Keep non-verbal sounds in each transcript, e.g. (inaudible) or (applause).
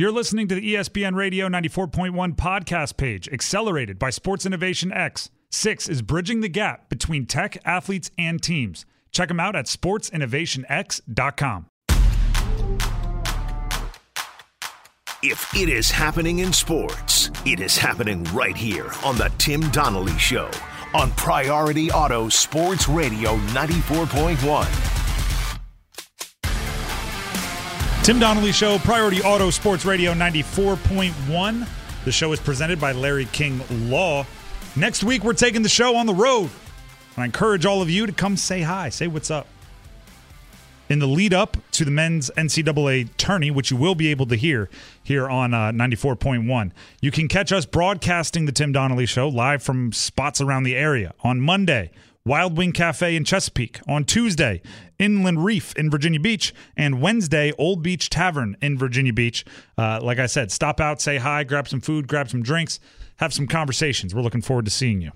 You're listening to the ESPN Radio 94.1 podcast page, accelerated by Sports Innovation X. Six is bridging the gap between tech, athletes, and teams. Check them out at sportsinnovationx.com. If it is happening in sports, it is happening right here on the Tim Donnelly Show on Priority Auto Sports Radio 94.1. Tim Donnelly Show, Priority Auto Sports Radio 94.1. The show is presented by Larry King Law. Next week, we're taking the show on the road. And I encourage all of you to come say hi, say what's up. In the lead up to the men's NCAA tourney, which you will be able to hear here on uh, 94.1, you can catch us broadcasting the Tim Donnelly Show live from spots around the area on Monday. Wild Wing Cafe in Chesapeake. On Tuesday, Inland Reef in Virginia Beach. And Wednesday, Old Beach Tavern in Virginia Beach. Uh, like I said, stop out, say hi, grab some food, grab some drinks, have some conversations. We're looking forward to seeing you.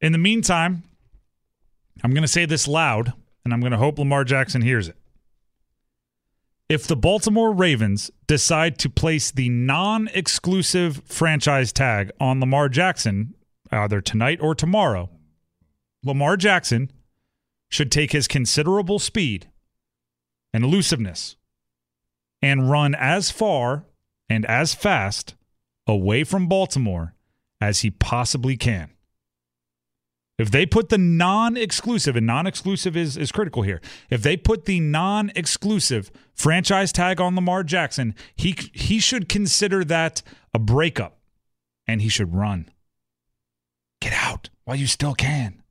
In the meantime, I'm going to say this loud, and I'm going to hope Lamar Jackson hears it. If the Baltimore Ravens decide to place the non exclusive franchise tag on Lamar Jackson, either tonight or tomorrow, Lamar Jackson should take his considerable speed and elusiveness and run as far and as fast away from Baltimore as he possibly can. If they put the non-exclusive, and non-exclusive is, is critical here. If they put the non-exclusive franchise tag on Lamar Jackson, he he should consider that a breakup, and he should run. Get out while you still can.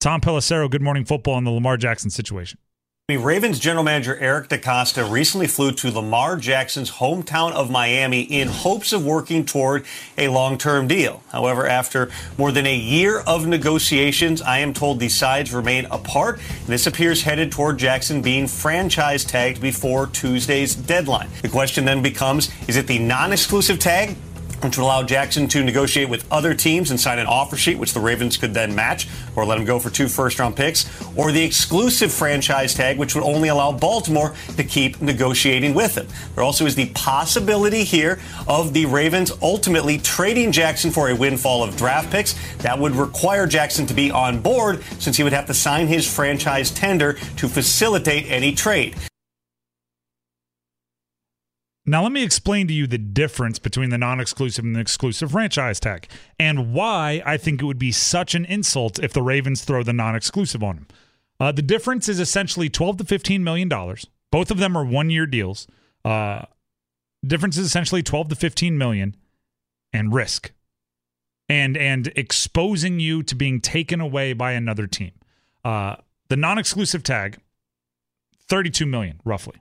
Tom Pelissero, Good Morning Football on the Lamar Jackson situation. The Ravens general manager Eric DeCosta recently flew to Lamar Jackson's hometown of Miami in hopes of working toward a long-term deal. However, after more than a year of negotiations, I am told the sides remain apart, this appears headed toward Jackson being franchise tagged before Tuesday's deadline. The question then becomes, is it the non-exclusive tag which would allow Jackson to negotiate with other teams and sign an offer sheet, which the Ravens could then match or let him go for two first round picks, or the exclusive franchise tag, which would only allow Baltimore to keep negotiating with him. There also is the possibility here of the Ravens ultimately trading Jackson for a windfall of draft picks. That would require Jackson to be on board since he would have to sign his franchise tender to facilitate any trade. Now, let me explain to you the difference between the non exclusive and the exclusive franchise tag and why I think it would be such an insult if the Ravens throw the non exclusive on him. Uh, the difference is essentially 12 to 15 million dollars. Both of them are one year deals. Uh, difference is essentially 12 to 15 million and risk and and exposing you to being taken away by another team. Uh, the non exclusive tag, 32 million roughly.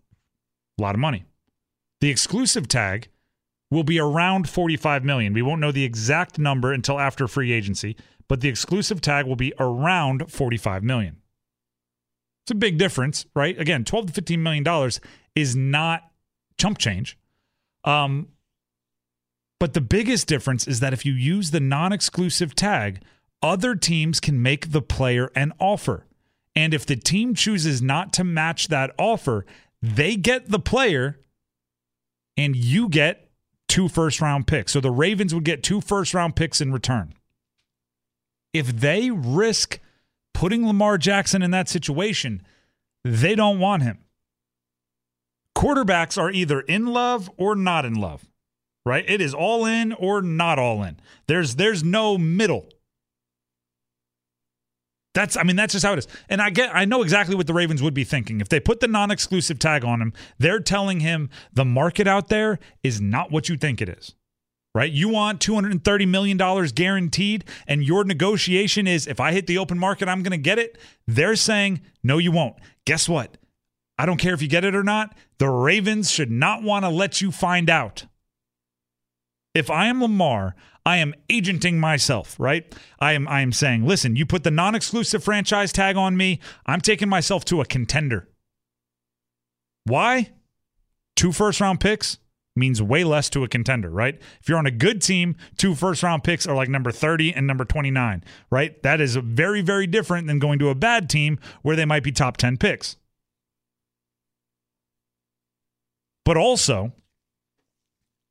A lot of money. The exclusive tag will be around 45 million. We won't know the exact number until after free agency, but the exclusive tag will be around 45 million. It's a big difference, right? Again, 12 to 15 million dollars is not chump change. Um but the biggest difference is that if you use the non-exclusive tag, other teams can make the player an offer. And if the team chooses not to match that offer, they get the player and you get two first round picks. So the Ravens would get two first round picks in return. If they risk putting Lamar Jackson in that situation, they don't want him. Quarterbacks are either in love or not in love, right? It is all in or not all in. There's there's no middle. That's I mean that's just how it is. And I get I know exactly what the Ravens would be thinking. If they put the non-exclusive tag on him, they're telling him the market out there is not what you think it is. Right? You want $230 million guaranteed, and your negotiation is if I hit the open market, I'm going to get it. They're saying, no, you won't. Guess what? I don't care if you get it or not. The Ravens should not want to let you find out. If I am Lamar, I am agenting myself, right? I am I am saying, listen, you put the non-exclusive franchise tag on me, I'm taking myself to a contender. Why? Two first round picks means way less to a contender, right? If you're on a good team, two first round picks are like number 30 and number 29, right? That is very, very different than going to a bad team where they might be top 10 picks. But also,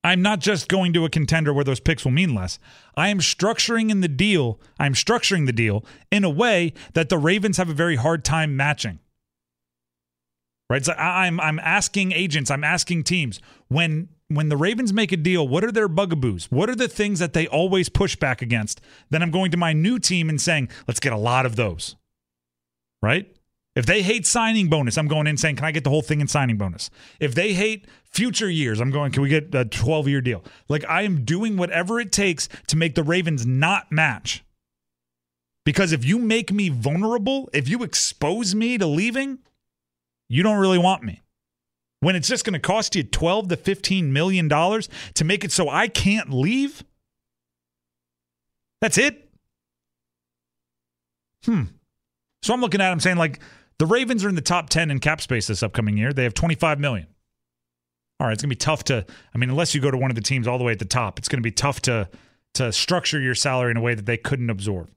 I'm not just going to a contender where those picks will mean less. I am structuring in the deal. I'm structuring the deal in a way that the Ravens have a very hard time matching. Right? So I'm I'm asking agents, I'm asking teams when when the Ravens make a deal, what are their bugaboos? What are the things that they always push back against? Then I'm going to my new team and saying, let's get a lot of those. Right? If they hate signing bonus, I'm going in saying, can I get the whole thing in signing bonus? If they hate future years, I'm going, can we get a 12 year deal? Like I am doing whatever it takes to make the Ravens not match. Because if you make me vulnerable, if you expose me to leaving, you don't really want me. When it's just going to cost you 12 to 15 million dollars to make it so I can't leave? That's it? Hmm. So I'm looking at him saying like the Ravens are in the top 10 in cap space this upcoming year. They have 25 million. All right, it's going to be tough to I mean unless you go to one of the teams all the way at the top, it's going to be tough to to structure your salary in a way that they couldn't absorb.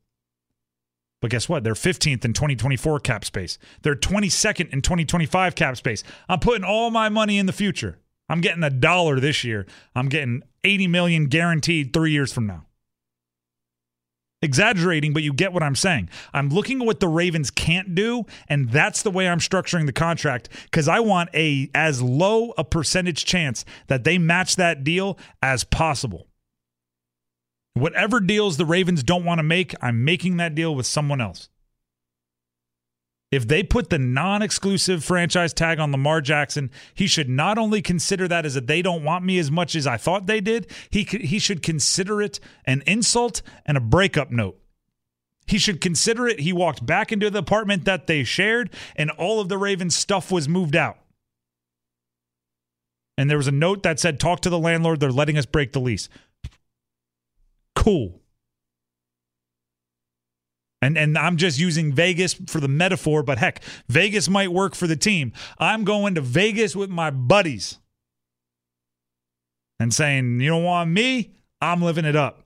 But guess what? They're 15th in 2024 cap space. They're 22nd in 2025 cap space. I'm putting all my money in the future. I'm getting a dollar this year. I'm getting 80 million guaranteed 3 years from now exaggerating, but you get what I'm saying. I'm looking at what the Ravens can't do, and that's the way I'm structuring the contract because I want a as low a percentage chance that they match that deal as possible. Whatever deals the Ravens don't want to make, I'm making that deal with someone else. If they put the non exclusive franchise tag on Lamar Jackson, he should not only consider that as a they don't want me as much as I thought they did, he, he should consider it an insult and a breakup note. He should consider it. He walked back into the apartment that they shared, and all of the Ravens' stuff was moved out. And there was a note that said, Talk to the landlord. They're letting us break the lease. Cool. And and I'm just using Vegas for the metaphor, but heck, Vegas might work for the team. I'm going to Vegas with my buddies and saying, "You don't want me? I'm living it up."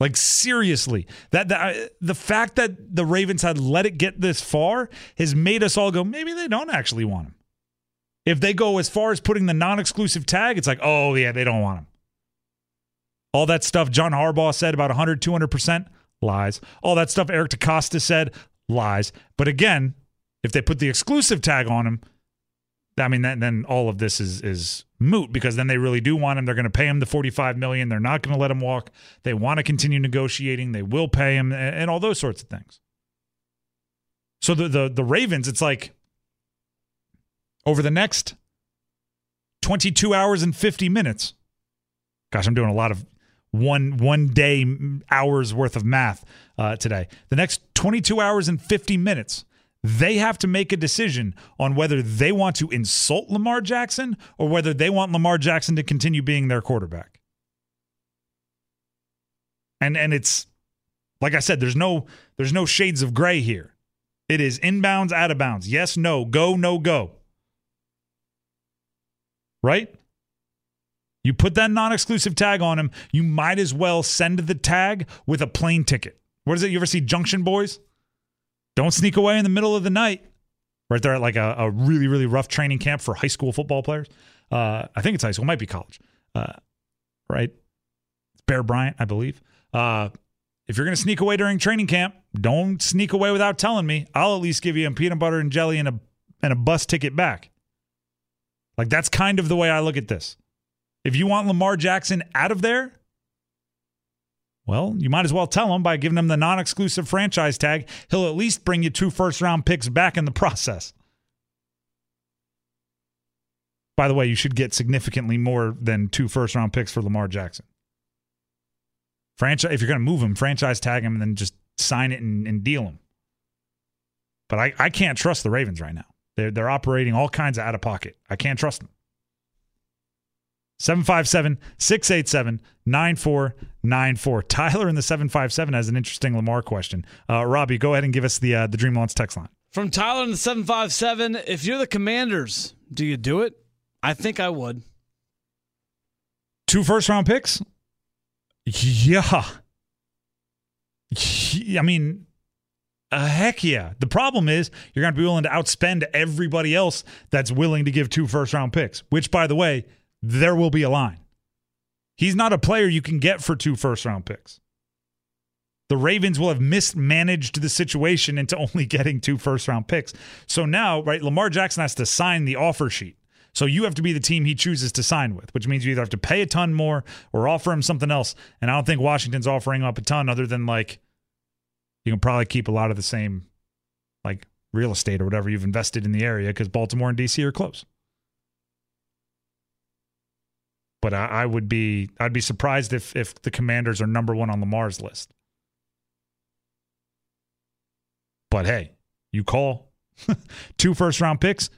Like seriously, that, that the fact that the Ravens had let it get this far has made us all go, maybe they don't actually want him. If they go as far as putting the non-exclusive tag, it's like, oh yeah, they don't want him. All that stuff John Harbaugh said about 100, 200%, lies. All that stuff Eric DeCosta said, lies. But again, if they put the exclusive tag on him, I mean, then, then all of this is is moot because then they really do want him. They're going to pay him the forty five million. They're not going to let him walk. They want to continue negotiating. They will pay him and, and all those sorts of things. So the the the Ravens, it's like over the next twenty two hours and fifty minutes. Gosh, I'm doing a lot of one one day hours worth of math uh, today. The next 22 hours and 50 minutes, they have to make a decision on whether they want to insult Lamar Jackson or whether they want Lamar Jackson to continue being their quarterback. And and it's like I said, there's no there's no shades of gray here. It is inbounds, out of bounds. Yes, no, go, no, go. Right? You put that non exclusive tag on him, you might as well send the tag with a plane ticket. What is it? You ever see Junction Boys? Don't sneak away in the middle of the night. Right there at like a, a really, really rough training camp for high school football players. Uh, I think it's high school, might be college. Uh, right? It's Bear Bryant, I believe. Uh, if you're going to sneak away during training camp, don't sneak away without telling me. I'll at least give you a peanut butter and jelly and a and a bus ticket back. Like that's kind of the way I look at this. If you want Lamar Jackson out of there, well, you might as well tell him by giving him the non exclusive franchise tag. He'll at least bring you two first round picks back in the (laughs) process. By the way, you should get significantly more than two first round picks for Lamar Jackson. Franchise, if you're going to move him, franchise tag him and then just sign it and, and deal him. But I, I can't trust the Ravens right now. They're, they're operating all kinds of out of pocket. I can't trust them. 757 687 9494. Tyler in the 757 has an interesting Lamar question. Uh, Robbie, go ahead and give us the, uh, the Dream Launch text line. From Tyler in the 757 If you're the commanders, do you do it? I think I would. Two first round picks? Yeah. I mean, Uh, heck yeah. The problem is you're going to be willing to outspend everybody else that's willing to give two first round picks, which, by the way, there will be a line. He's not a player you can get for two first round picks. The Ravens will have mismanaged the situation into (laughs) only getting two first round picks. So now, right, Lamar Jackson has to sign the offer sheet. So you have to be the team he chooses to sign with, which means you either have to pay a ton more or offer him something else. And I don't think Washington's offering up a ton other than like you can probably keep a lot of the same like real estate or whatever you've invested in the area because Baltimore and DC are close. But I, I, would be I'd be surprised if if the Commanders are number one on Lamar's list. But hey, you call (laughs) two first round picks,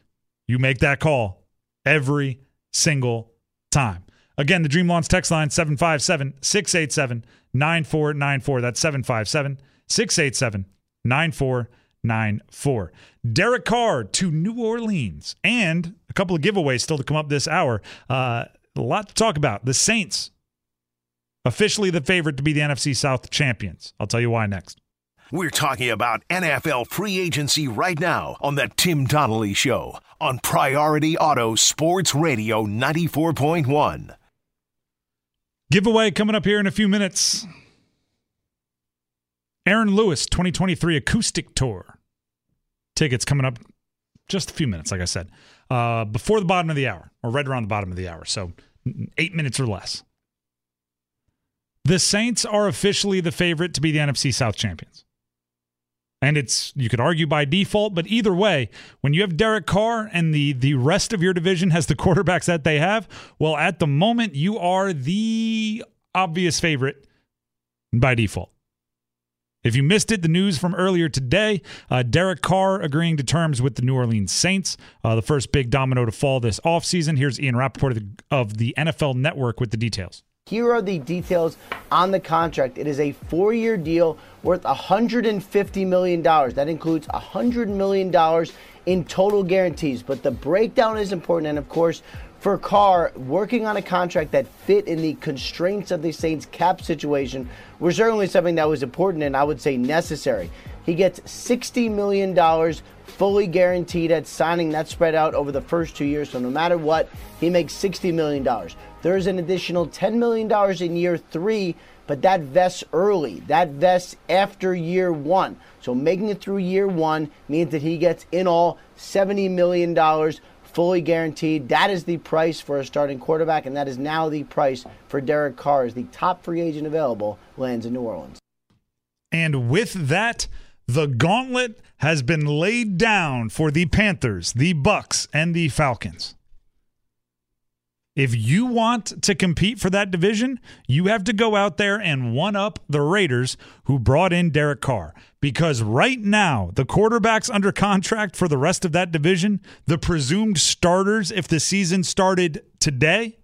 you make that call every single time. Again, the Dream Launch text line 757 687 9494. That's 757 687 9494. Derek Carr to New Orleans and a couple of giveaways still to come up this hour. Uh, a lot to talk about. The Saints, officially the favorite to be the NFC South champions. I'll tell you why next. We're talking about NFL free agency right now on the Tim Donnelly Show on Priority Auto Sports Radio 94.1. Giveaway coming up here in a few minutes. Aaron Lewis 2023 Acoustic Tour. Tickets coming up just a few minutes, like I said, uh, before the bottom of the hour, or right around the bottom of the hour. So eight minutes or less. The Saints are officially the favorite to be the NFC South champions. And it's you could argue by default, but either way, when you have Derek Carr and the the rest of your division has the (laughs) quarterbacks that they have, well, at the moment you are the obvious favorite by default. If you missed it, the news from earlier today uh, Derek Carr agreeing to terms with the New Orleans Saints, uh, the first big domino to fall this offseason. Here's Ian Rapoport of the, of the NFL Network with the details. Here are the details on the contract. It is a four year deal worth $150 million. That includes $100 million in total guarantees. But the breakdown is important. And of course, for Carr, working on a contract that fit in the constraints of the Saints cap situation was certainly something that was important and I would say necessary. He gets $60 million fully guaranteed at signing. That spread out over the first two years. So no matter what, he makes $60 million. There's an additional $10 million in year three, but that vests early. That vests after year one. So making it through year one means that he gets in all $70 million fully guaranteed. That is the price for a starting quarterback, and that is now the price for Derek Carr as the top free agent available lands in New Orleans. And with that, the gauntlet has been laid down for the Panthers, the Bucs, and the Falcons. If you want to compete for that division, you have to go out there and one up the Raiders who brought in Derek Carr. Because right now, the quarterbacks under contract for the rest of that division, the presumed starters if the season started today,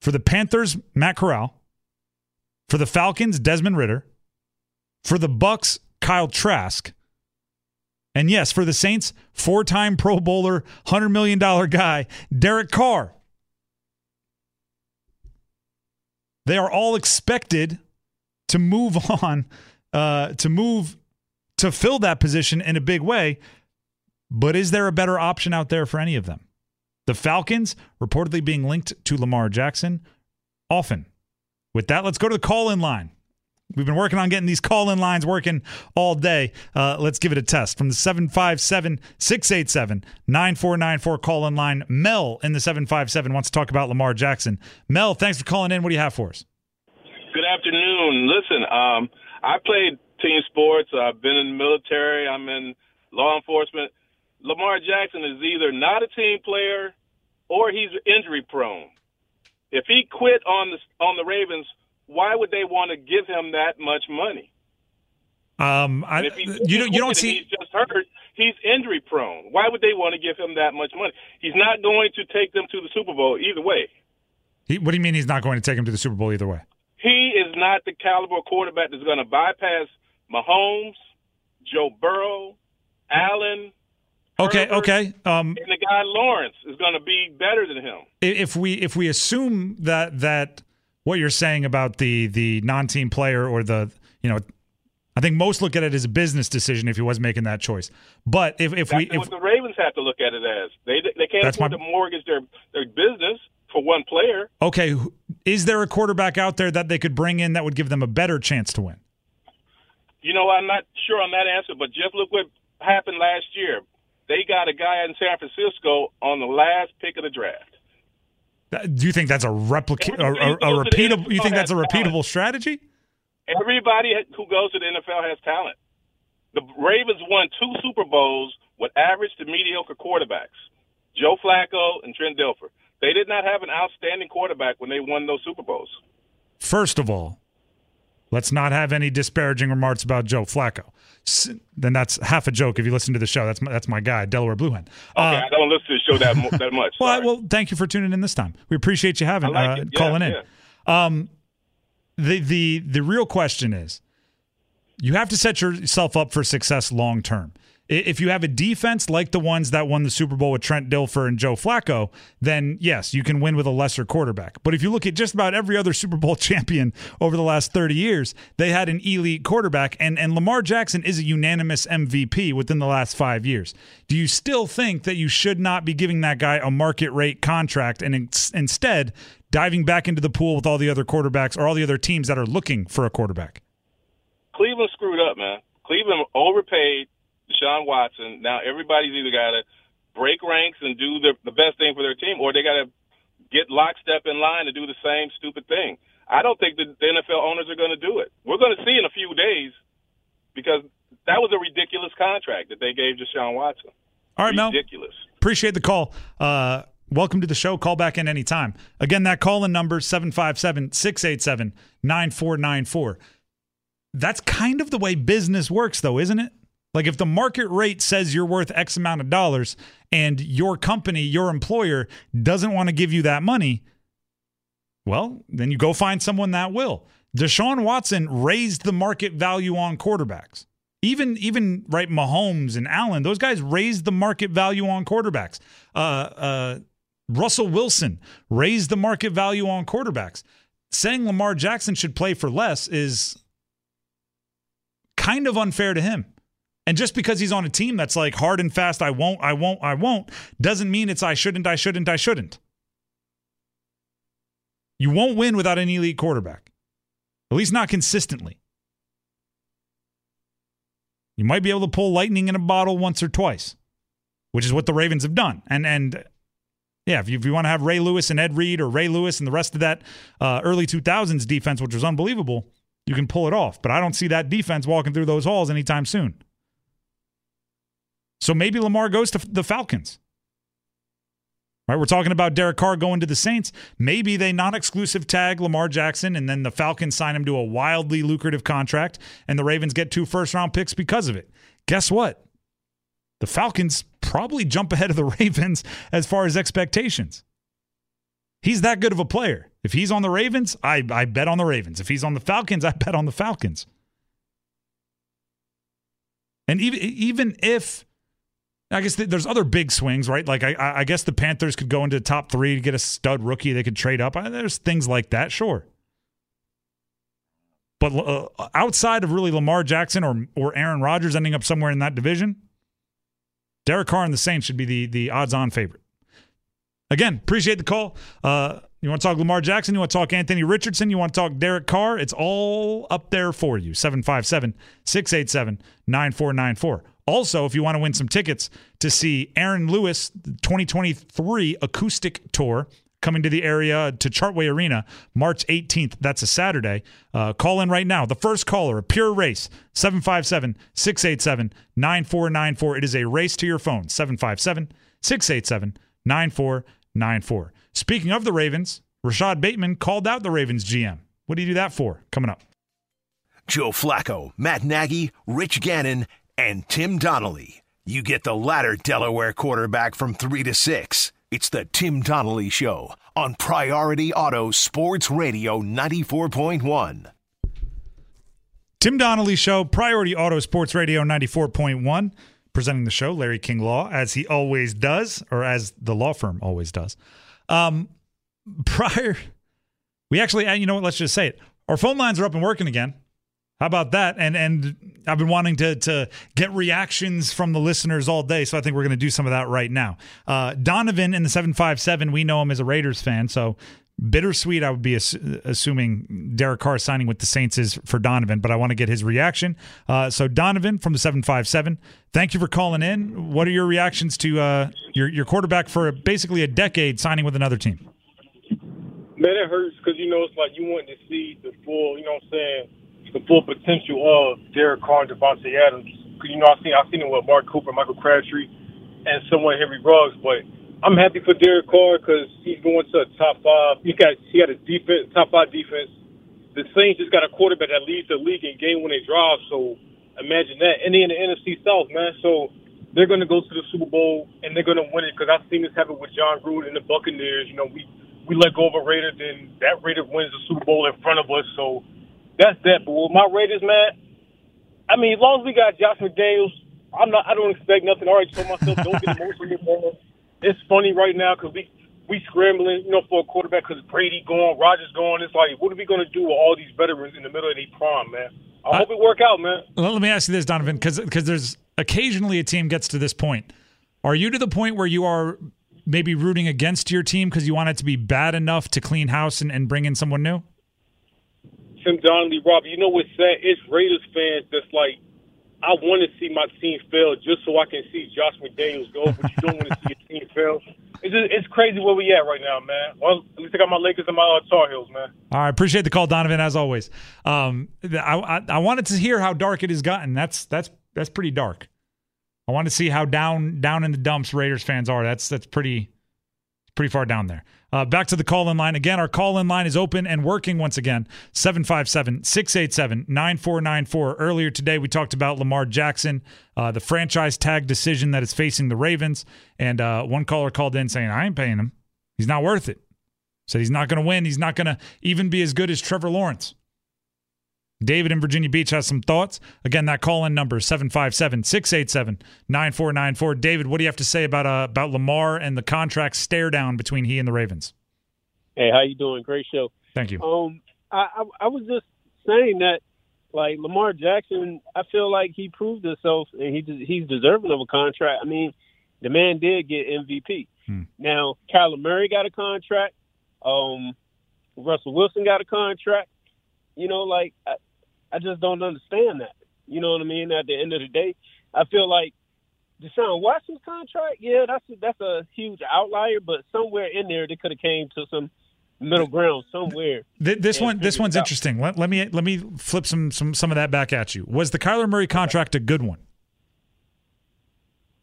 for the Panthers, Matt Corral, for the Falcons, Desmond Ridder. for the Bucs, Kyle Trask, and yes, for the Saints, four-time Pro Bowler, $100 million guy, Derek Carr. They are all expected to move (laughs) on, uh, to move to fill that position in a big way. But is there a better option out there for any of them? The Falcons reportedly being linked to Lamar Jackson often. With that, let's go to the call in line. We've been working on getting these call in lines working all day. Uh, let's give it a test. From the 757 687 9494 call in line, Mel in the 757 wants to talk about Lamar Jackson. Mel, thanks for calling in. What do you have for us? Good afternoon. Listen, um, I played team sports. I've been in the military. I'm in law enforcement. Lamar Jackson is either not a team player or he's injury prone. If he quit on the on the Ravens why would they want to give him that much money? Um, I, you don't, you don't see. He's just hurt. He's injury prone. Why would they want to give him that much money? He's not going to take them to the Super Bowl either way. He, what do you mean he's not going to take him to the Super Bowl either way? He is not the caliber quarterback that's going to bypass Mahomes, Joe Burrow, Allen. Okay, Herbert, okay. Um, and the guy Lawrence is going to be better than him. If we if we assume that that what you're saying about the the non-team player or the you know I think most look at it as a business decision if he was making that choice. But if, if That's we if what the Ravens have to look at it as. They they can't That's afford my- to mortgage their their business for one player. okay, is there a quarterback out there that they could bring in that would give them a better chance to win? You know, I'm not sure on that answer, but just look what happened last year. They got a guy in San Francisco on the last pick of the draft. Do you think that's a replica a, a, a Everybody goes to the repeatable? You think that's a repeatable strategy? Everybody who goes to the NFL has talent. The Ravens won two Super Bowls with average to mediocre quarterbacks, Joe Flacco and Trent Dilfer. They did not have an outstanding quarterback when they won those Super Bowls. First of all, let's not have any disparaging remarks about Joe Flacco. Then that's half a joke. If you listen to the show, that's my, that's my guy, Delaware Blue Hen. Okay, Uh, I don't listen to the show that mo- that much. well, I- well, thank you for tuning in this time. We appreciate you having like uh. Yeah, calling in. yeah. Um, the the the real question is, you have to set yourself up for success long term. If you have a defense like the ones that won the Super Bowl with Trent Dilfer and Joe Flacco, then yes, you can win with a lesser quarterback. But if you look at just about every other (laughs) Super Bowl champion over the last 30 years, they had an elite quarterback, and, and Lamar Jackson is a unanimous MVP within the last five years. Do you still think that you should not be giving that guy a market rate contract and in- instead diving back into the pool with all the other quarterbacks or all the other teams that are looking for a quarterback? Cleveland screwed up, man. Cleveland overpaid Deshaun Watson. Now everybody's either got to break ranks and do the, the best thing for their team, or they got to get lockstep in line to do the same stupid thing. I don't think the, the NFL owners are going to do it. We're going to see in a few days because that was a ridiculous contract that they gave Deshaun Watson. All right, Mel. ridiculous. Appreciate the call. Uh, welcome to the show. Call back in anytime. Again, that call in number 757 687 9494. That's kind of the way business works, though, isn't it? Like if the market rate says you're worth X amount of dollars and your company, your employer doesn't want to give you that money, well, then you go find someone that will. Deshaun Watson raised the market value on quarterbacks. Even even right, Mahomes and Allen, those guys raised the market value on quarterbacks. Uh, uh, Russell Wilson raised the market value on quarterbacks. Saying Lamar Jackson should play for less is kind of unfair to him. And just because he's on a team that's like hard and fast, I won't, I won't, I won't, doesn't mean it's I shouldn't, I shouldn't, I shouldn't. You won't win without an elite quarterback, at least not consistently. You might be able to pull lightning in a bottle once or twice, which is what the Ravens have done. And and yeah, if you, if you want to have Ray Lewis and Ed Reed or Ray Lewis and the rest of that uh, early 2000s defense, which was unbelievable, you can pull it off. But I don't see that defense walking through those halls anytime soon. So maybe Lamar goes to the Falcons. Right, we're talking about Derek Carr going to the Saints. Maybe they non-exclusive tag Lamar Jackson, and then the Falcons sign him to a wildly lucrative contract, and the Ravens get two first-round picks because of it. Guess what? The Falcons probably jump ahead of the (laughs) Ravens as far as expectations. He's that good of a player. If he's on the Ravens, I, I bet on the Ravens. If he's on the Falcons, I (laughs) bet on the Falcons. And even even if I guess th- there's other big swings, right? Like I, I guess the Panthers could go into the top three to get a stud rookie. They could trade up. There's things like that, sure. But uh, outside of really Lamar Jackson or or Aaron Rodgers ending up somewhere in that division, Derek Carr and the Saints should be the the odds-on favorite. Again, appreciate the call. Uh, you want to talk Lamar Jackson? You want to talk Anthony Richardson? You want to talk Derek Carr? It's all up there for you. 757 687 9494. Also, if you want to win some tickets to see Aaron Lewis, 2023 acoustic tour coming to the area to Chartway Arena March 18th. That's a Saturday. Uh, call in right now. The first caller, a pure race, 757 687 9494. It is a race to your phone, 757 687 9494. Speaking of the Ravens, Rashod Bateman called out the Ravens GM. What do you do that for? Coming up. Joe Flacco, Matt Nagy, Rich Gannon, and Tim Donnelly. You get the latter Delaware quarterback from 3 to 6. It's the Tim Donnelly Show on Priority Auto Sports Radio 94.1. Tim Donnelly Show, Priority Auto Sports Radio 94.1, presenting the show, Larry King Law, as he always does, or as the law firm always does. Um, (laughs) prior, we actually, uh, you know what, let's just say it. Our phone lines are up and working again. How about that? And and I've been wanting to to get reactions from the listeners all day, so I think we're going to do some of that right now. Uh, Donovan in the seven five seven, we know him as a Raiders fan, so bittersweet. I would be ass- assuming Derek Carr signing with the Saints is for Donovan, but I want to get his reaction. Uh, so Donovan from the seven five seven, thank you for calling in. What are your reactions to uh, your your quarterback for basically a decade signing with another team? Man, it hurts because you know it's like you want to see the full, you know what I'm saying, the full potential of Derek Carr and Davante Adams. You know I've seen I've seen it with Amari Cooper, Michael Crabtree, and somewhat Henry Ruggs. But I'm happy for Derek Carr because he's going to a top five. He got he had a defense, top five defense. The Saints just got a quarterback that leads the league in game winning drives. So imagine that. And then the NFC South, man. So they're going to go to the Super Bowl and they're going to win it because I've seen this happen with Jon Gruden and the Buccaneers. You know, we we let go of a Raider, then that Raider wins the Super Bowl in front of us. So that's that. But with my Raiders, man, I mean, as long as we got Josh McDaniels, I'm not. I don't expect nothing. I already told myself, don't get emotional, (laughs) man. It's funny right now because we we scrambling, you know, for a quarterback because Brady gone, Rodgers gone. It's like, what are we going to do with all these veterans in the middle of their prime, man? I hope it work out, man. Let me ask you this, Donovan, because because there's occasionally a team gets to this point. Are you to the point where you are maybe rooting against your team because you want it to be bad enough to clean house and, and bring in someone new? Tim Donnelly, Rob, you know what's sad? It's Raiders fans that's like, I want to see my team fail just so I can see Josh McDaniels go, but you don't want to see your team fail. It's just, it's crazy where we at right now, man. Well, at least I got my Lakers and my uh, Tar Heels, man. All right, appreciate the call, Donovan, as always. Um, I, I, I wanted to hear how dark it has gotten. That's that's that's pretty dark. I want to see how down down in the dumps Raiders fans are. That's that's pretty pretty far down there. Uh, back to the call in line. Again, our call in line is open and working once again 757 687 9494. Earlier today, we talked about Lamar Jackson, uh, the franchise tag decision that is facing the Ravens. And uh, one caller called in saying, I ain't paying him. He's not worth it. Said he's not going to win. He's not going to even be as good as Trevor Lawrence. David in Virginia Beach has some thoughts. Again, that call in number 757 687 9494. David, what do you have to say about uh, about Lamar and the contract stare down between he and the Ravens? Hey, how you doing? Great show. Thank you. Um, I, I, I was just saying that, like Lamar Jackson, I feel like he proved himself and he he's deserving of a contract. I mean, the man did get MVP. Hmm. Now, Kyler Murray got a contract. Um, Russell Wilson got a contract. You know, like I, just don't understand that. You know what I mean? At the end of the day, I feel like Deshaun Watson's contract, yeah, that's a, that's a huge outlier, but somewhere in there they could have came to some middle ground somewhere. Th- this one, this one's interesting. Let, let me let me flip some some some of that back at you. Was the Kyler Murray contract a good one?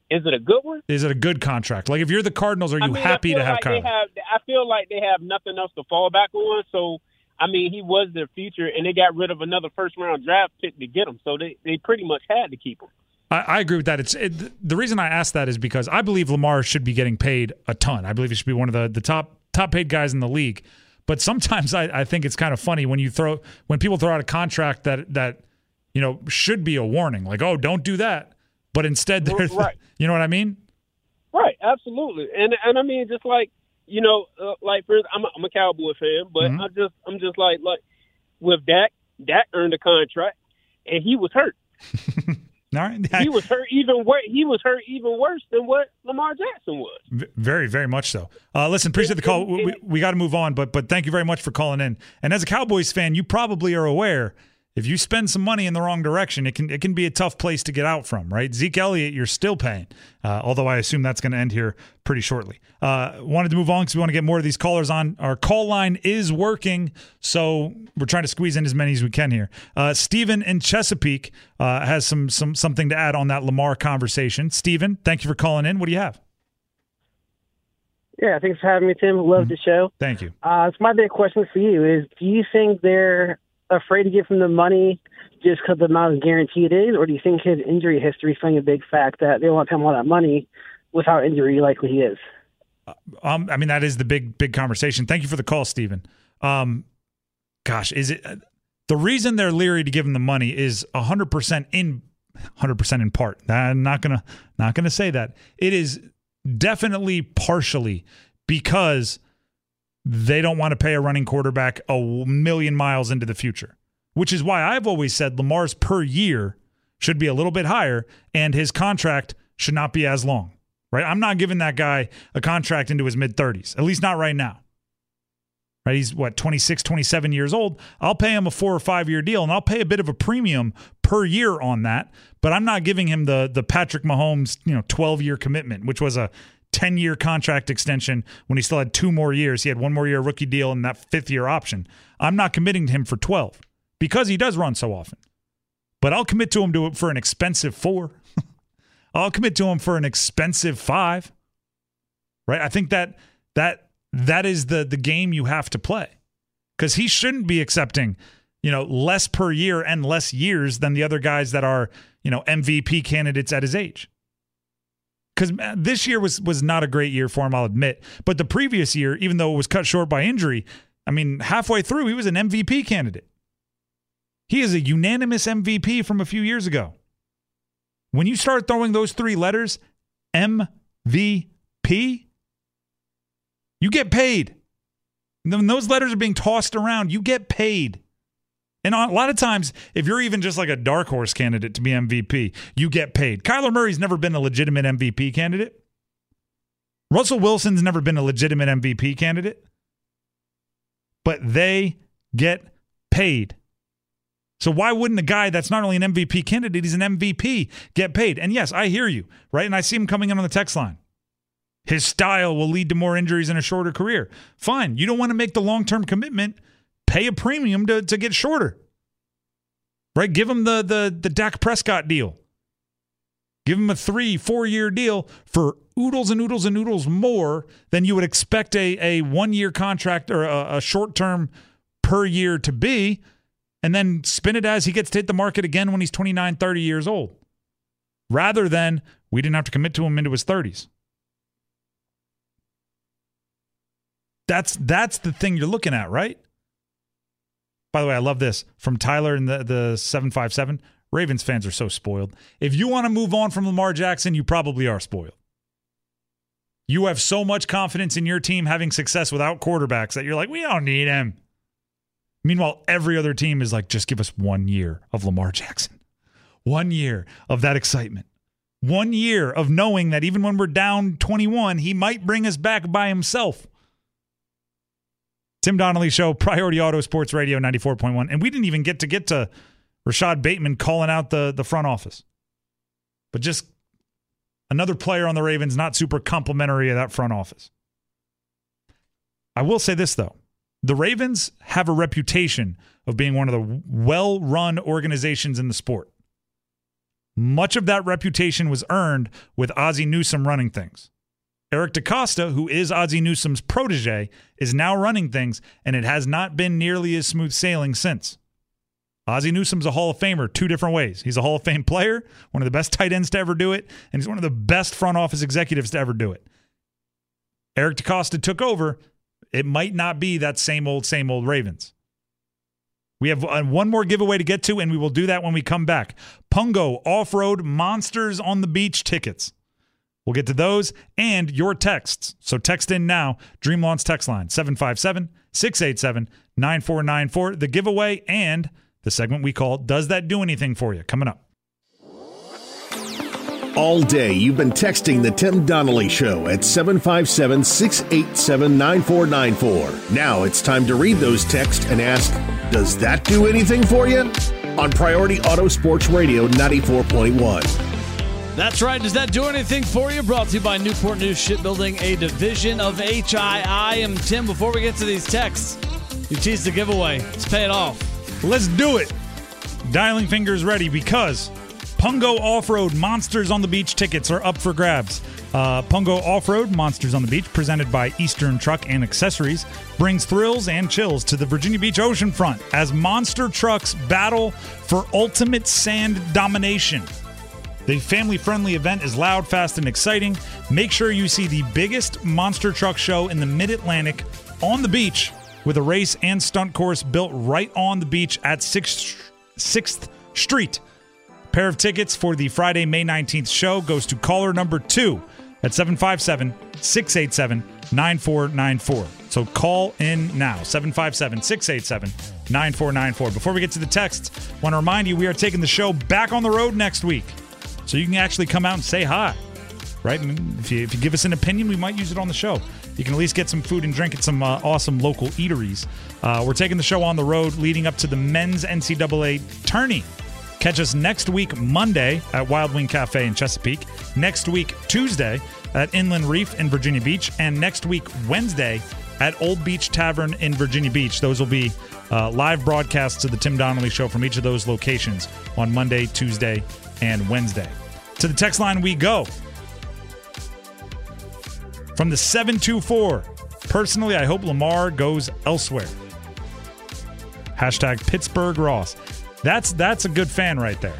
Is it a good one? Is it a good contract? Like, if you're the Cardinals, are you I mean, happy to have like Kyler? Have, I feel like they have nothing else to fall back on. So, I mean, he was their future, and they got rid of another first round draft pick to get him. So they, they pretty much had to keep him. I, I agree with that. It's it, the reason I asked that is because I believe Lamar should be getting paid a ton. I believe he should be one of the the top top paid guys in the league. But sometimes I, I think it's kind of funny when you throw when people throw out a contract that that you know should be a warning, like oh don't do that, but instead there's Right. (laughs) you know what I mean? Right, absolutely, and and I mean, just like you know, uh, like for I'm a, I'm a Cowboy fan, but Mhm. I just I'm just like like with Dak, Dak earned a contract, and he was hurt. (laughs) All right, He was hurt even worse. He was hurt even worse than what Lamar Jackson was. V- Very, very much so. Uh, listen, appreciate the call. We, we, we got to move on, but but thank you very much for calling in. And as a Cowboys fan, you probably are aware if you spend some money in the wrong direction, it can it can be a tough place to get out from. Right? Zeke Elliott, you're still paying, uh, although I assume that's going to end here pretty shortly. Uh, wanted to move on because we want to get more of these callers on. Our call line is working, so we're trying to squeeze in as many as we can here. Uh, Stephen in Chesapeake uh, has some some something to add on that Lamar conversation. Stephen, thank you for calling in. What do you have? Yeah, thanks for having me, Tim. Love the show. Thank you. Uh, so my big question for you is: Do you think they're afraid to give him the money just because the amount of guarantee it is, or do you think his injury history is playing a big fact that they want to him all that money with how injury likely he is? Um, I mean, that is the big, big conversation. Thank you for the call, Stephen. Um, gosh, is it the reason they're leery to give him the money is hundred percent in hundred percent in part. I'm not gonna not gonna say that. It is definitely partially because they don't want to pay a running quarterback a million miles into the future. which is why I've always said Lamar's per year should be a little bit higher and his contract should not be as long, right? I'm not giving that guy a contract into his mid 30s, at least not right now. Right? He's what, 26, 27 years old. I'll pay him a four or five year deal and I'll pay a bit of a premium per year on that, but I'm not giving him the the Patrick Mahomes, you know, 12 year commitment, which was a 10 year contract extension when he still had two more years. He had one more year rookie deal and that fifth year option. I'm not committing to him for 12 because he does run so often. But I'll commit to him to for an expensive four. (laughs) I'll commit to him for an expensive five. Right? I think that that that is the the game you have to play. Cuz he shouldn't be accepting, you know, less per year and less years than the other guys that are, you know, MVP candidates at his age. Cuz uh, this year was was not a great year for him, I'll admit. But the previous year, even though it was cut short by injury, I mean, halfway through he was an MVP candidate. He is a unanimous MVP from a few years ago. When you start throwing those three letters, MVP, you get paid. When those letters are being tossed around, you get paid. And a lot of times, if you're even just like a dark horse candidate to be MVP, you get paid. Kyler Murray's never been a legitimate MVP candidate. Russell Wilson's never been a legitimate MVP candidate. But they get paid. So why wouldn't a guy that's not only an MVP candidate, he's an MVP, get paid? And yes, I hear you, right? And I see him coming in on the text line. His style will lead to more injuries in a shorter career. Fine. You don't want to make the long term commitment, pay a premium to, to get shorter. Right? Give him the the the Dak Prescott deal. Give him a three, four year deal for oodles and oodles and oodles more than you would expect a, a one year contract or a, a short term per year to be, and then spin it as he gets to hit the market again when he's 29, 30 years old. Rather than we didn't have to commit to him into his 30s. That's that's the thing you're looking at, right? By the way, I love this from Tyler in the the 757. Ravens fans are so spoiled. If you want to move on from Lamar Jackson, you probably are spoiled. You have so much confidence in your team having success without quarterbacks that you're like, we don't need him. Meanwhile, every other team is like, just give us one year of Lamar Jackson, one year of that excitement, one year of knowing that even when we're down 21, he might bring us back by himself. Tim Donnelly Show, Priority Auto Sports Radio 94.1. And we didn't even get to get to Rashod Bateman calling out the, the front office. But just another player on the Ravens, not super complimentary of that front office. I will say this, though. The Ravens have a reputation of being one of the well run organizations in the sport. Much of that reputation was earned with Ozzie Newsome running things. Eric DeCosta, who is Ozzie Newsome's protege, is now running things, and it has not been nearly as smooth sailing since. Ozzie Newsome's a Hall of Famer two different ways. He's a Hall of Fame player, one of the best tight ends to ever do it, and he's one of the best front office executives to ever do it. Eric DeCosta took over. It might not be that same old, same old Ravens. We have uh, one more giveaway to get to, and we will do that when we come back. Pungo Off Road Monsters on the Beach tickets. We'll get to those and your texts. So text in now, Dream Launch text line 757 687 9494. The giveaway and the segment we call Does That Do Anything For You? Coming up. All day, you've been texting the Tim Donnelly Show at 757 687 9494. Now it's time to read those texts and ask, Does that do anything for you? On Priority Auto Sports Radio 94.1. That's right. Does that do anything for you? Brought to you by Newport News Shipbuilding, a division of HII. I am Tim. Before we get to these texts, you teased the giveaway. Let's pay it off. Let's do it. Dialing fingers ready because Pungo Off Road Monsters on the Beach tickets are up for grabs. Uh, Pungo Off Road Monsters on the Beach, presented by Eastern Truck and Accessories, brings thrills and chills to the Virginia Beach oceanfront as monster trucks battle for ultimate sand domination. The family friendly event is loud, fast, and exciting. Make sure you see the biggest monster truck show in the mid Atlantic on the beach with a race and stunt course built right on the beach at 6th, 6th Street. A pair of tickets for the Friday, May 19th show goes to caller number two at 757 687 9494. So call in now, 757 687 9494. Before we get to the texts, want to remind you we are taking the show back on the road next week. So you can actually come out and say hi, right? And if you, if you give us an opinion, we might use it on the show. You can at least get some food and drink at some uh, awesome local eateries. Uh, we're taking the show on the road leading up to the men's NCAA tourney. Catch us next week, Monday, at Wild Wing Cafe in Chesapeake. Next week, Tuesday, at Inland Reef in Virginia Beach. And next week, Wednesday, at Old Beach Tavern in Virginia Beach. Those will be uh, live broadcasts of the Tim Donnelly Show from each of those locations on Monday, Tuesday, and Wednesday. To the text line we go. From the 724. Personally, I hope Lamar goes elsewhere. Hashtag Pittsburgh Ross. That's that's a good fan right there.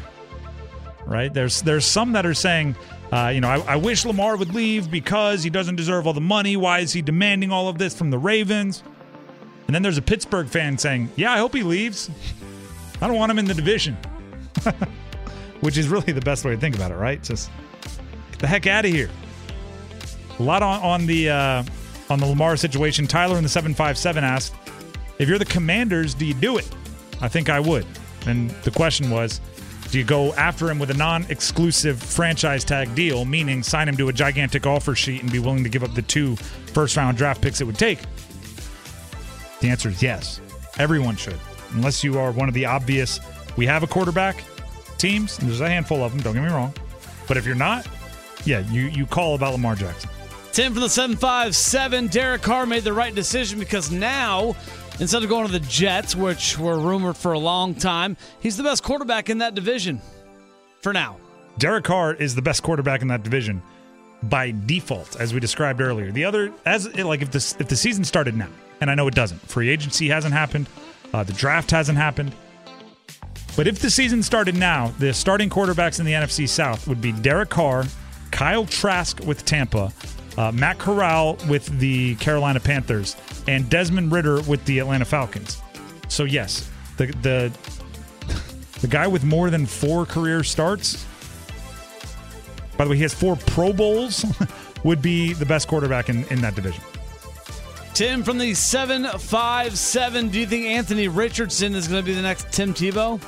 Right? There's there's some that are saying, uh, you know, I, I wish Lamar would leave because he doesn't deserve all the money. Why is he demanding all of this from the Ravens? And then there's a Pittsburgh fan saying, Yeah, I hope he leaves. I don't want him in the division. (laughs) Which is really the best way to think about it, right? Just get the heck out of here. A lot on, on the uh, on the Lamar situation. Tyler in the 757 asked, if you're the commanders, do you do it? I think I would. And the question was, do you go after him with a non exclusive franchise tag deal, meaning sign him to a gigantic offer sheet and be willing to give up the two first round draft picks it would take? The answer is yes. Everyone should. Unless you are one of the obvious, we have a quarterback teams, and there's a handful of them, don't get me wrong. But if you're not, yeah, you, you call about Lamar Jackson. Tim from the 757. Derek Carr made the right decision because now, instead of going to the Jets, which were rumored for a long time, he's the best quarterback in that division for now. Derek Carr is the best quarterback in that division by default, as we described earlier. The other, as like if this if the season started now, and I know it doesn't. Free agency hasn't happened. Uh, the draft hasn't happened. But if the season started now, the starting quarterbacks in the NFC South would be Derek Carr, Kyle Trask with Tampa, uh, Matt Corral with the Carolina Panthers, and Desmond Ridder with the Atlanta Falcons. So yes, the the the guy with more than four career starts. By the way, he has four Pro Bowls. (laughs) would be the best quarterback in, in that division. Tim from the 757. Do you think Anthony Richardson is going to be the next Tim Tebow?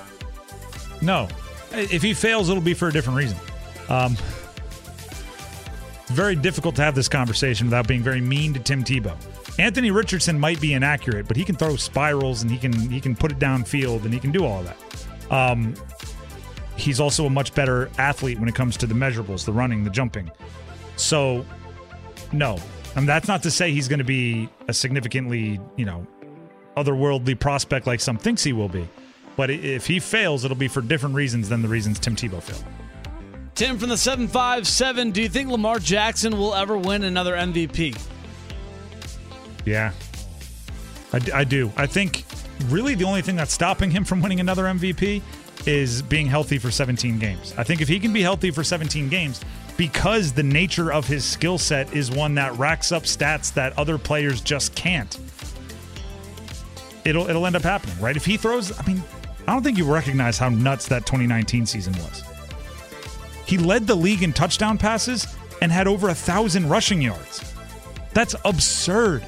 No. If he fails, it'll be for a different reason. Um, it's very difficult to have this conversation without being very mean to Tim Tebow. Anthony Richardson might be inaccurate, but he can throw spirals and he can he can put it downfield and he can do all of that. Um, he's also a much better athlete when it comes to the measurables, the running, the jumping. So, no, mean, that's not to say he's going to be a significantly, you know, otherworldly prospect like some thinks he will be. But if he fails, it'll be for different reasons than the reasons Tim Tebow failed. Tim from the 757. Do you think Lamar Jackson will ever win another MVP? Yeah. I, I do. I think really the only thing that's stopping him from winning another MVP is being healthy for 17 games. I think if he can be healthy for 17 games, because the nature of his skill set is one that racks up stats that other players just can't. It'll it'll end up happening, right? If he throws, I mean, I don't think you recognize how nuts that 2019 season was. He led the league in touchdown passes and had over a thousand rushing yards. That's absurd.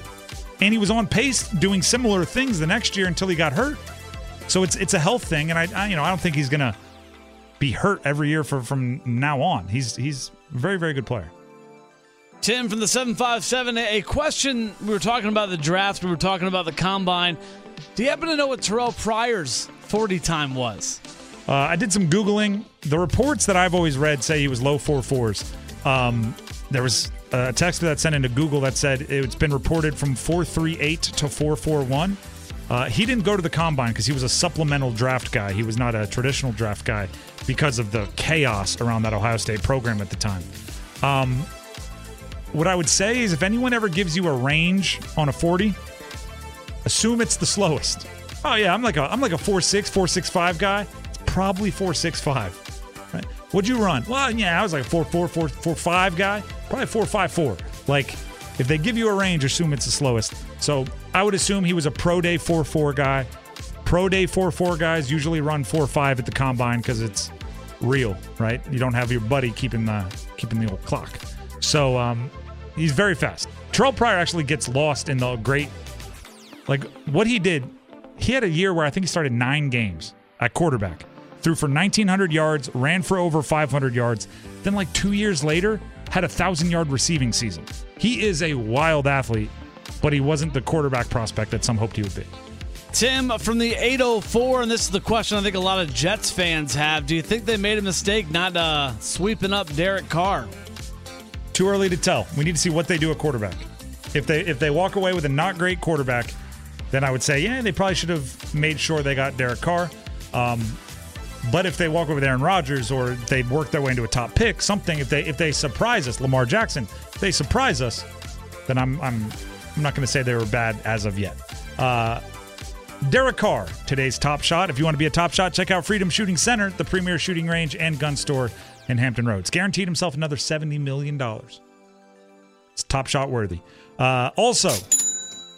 And he was on pace doing similar things the next year until he got hurt. So it's it's a health thing, and I, I you know I don't think he's gonna be hurt every year for from now on. He's he's a very very good player. Tim from the 757, a question. We were talking about the draft, we were talking about the combine. Do you happen to know what Terrelle Pryor's 40 time was? Uh, I did some Googling. The reports that I've always read say he was low four fours. Um, there was a text that sent into Google that said it's been reported from 438 to 441. Uh, he didn't go to the combine because he was a supplemental draft guy. He was not a traditional draft guy because of the chaos around that Ohio State program at the time. Um, what I would say is if anyone ever gives you a range on a 40, assume it's the slowest. Oh yeah, I'm like a I'm like a 4'6, 4'6'5 guy. It's probably 4'6'5. Right? What'd you run? Well, yeah, I was like a 4'4, 4'4, 4'5 guy. Probably 4'5'4. Like if they give you a range, assume it's the slowest. So I would assume he was a pro day four four guy. Pro day four four guys usually run four five at the combine because it's real, right? You don't have your buddy keeping the keeping the old clock. So um, he's very fast. Terrelle Pryor actually gets lost in the great, like what he did. He had a year where I think he started nine games at quarterback, threw for 1,900 yards, ran for over 500 yards. Then, like two years later, had a thousand yard receiving season. He is a wild athlete, but he wasn't the quarterback prospect that some hoped he would be. Tim from the 804, and this is the question I think a lot of Jets fans have. Do you think they made a mistake not uh, sweeping up Derek Carr? Too early to tell. We need to see what they do at quarterback. If they if they walk away with a not great quarterback, then I would say yeah, they probably should have made sure they got Derek Carr. Um, but if they walk over with Aaron Rodgers or they work their way into a top pick, something if they if they surprise us, Lamar Jackson, they surprise us, then I'm I'm I'm not going to say they were bad as of yet. Uh, Derek Carr, today's top shot. If you want to be a top shot, check out Freedom Shooting Center, the premier shooting range and gun store in Hampton Roads. Guaranteed himself another $70 million. It's top shot worthy. Uh, also,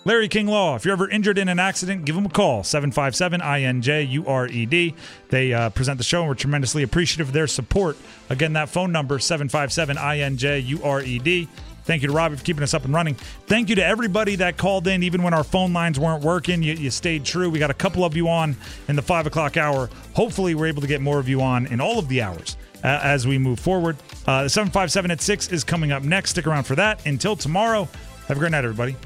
Larry King Law. If you're ever injured in an accident, give them a call 757 INJURED. They uh, present the show and we're tremendously appreciative of their support. Again, that phone number 757 INJURED. Thank you to Robbie for keeping us up and running. Thank you to everybody that called in, even when our phone lines weren't working. You, you stayed true. We got a couple of you on in the five o'clock hour. Hopefully, we're able to get more of you on in all of the hours uh, as we move forward. Uh, the 757 at 6 is coming up next. Stick around for that. Until tomorrow, have a great night, everybody.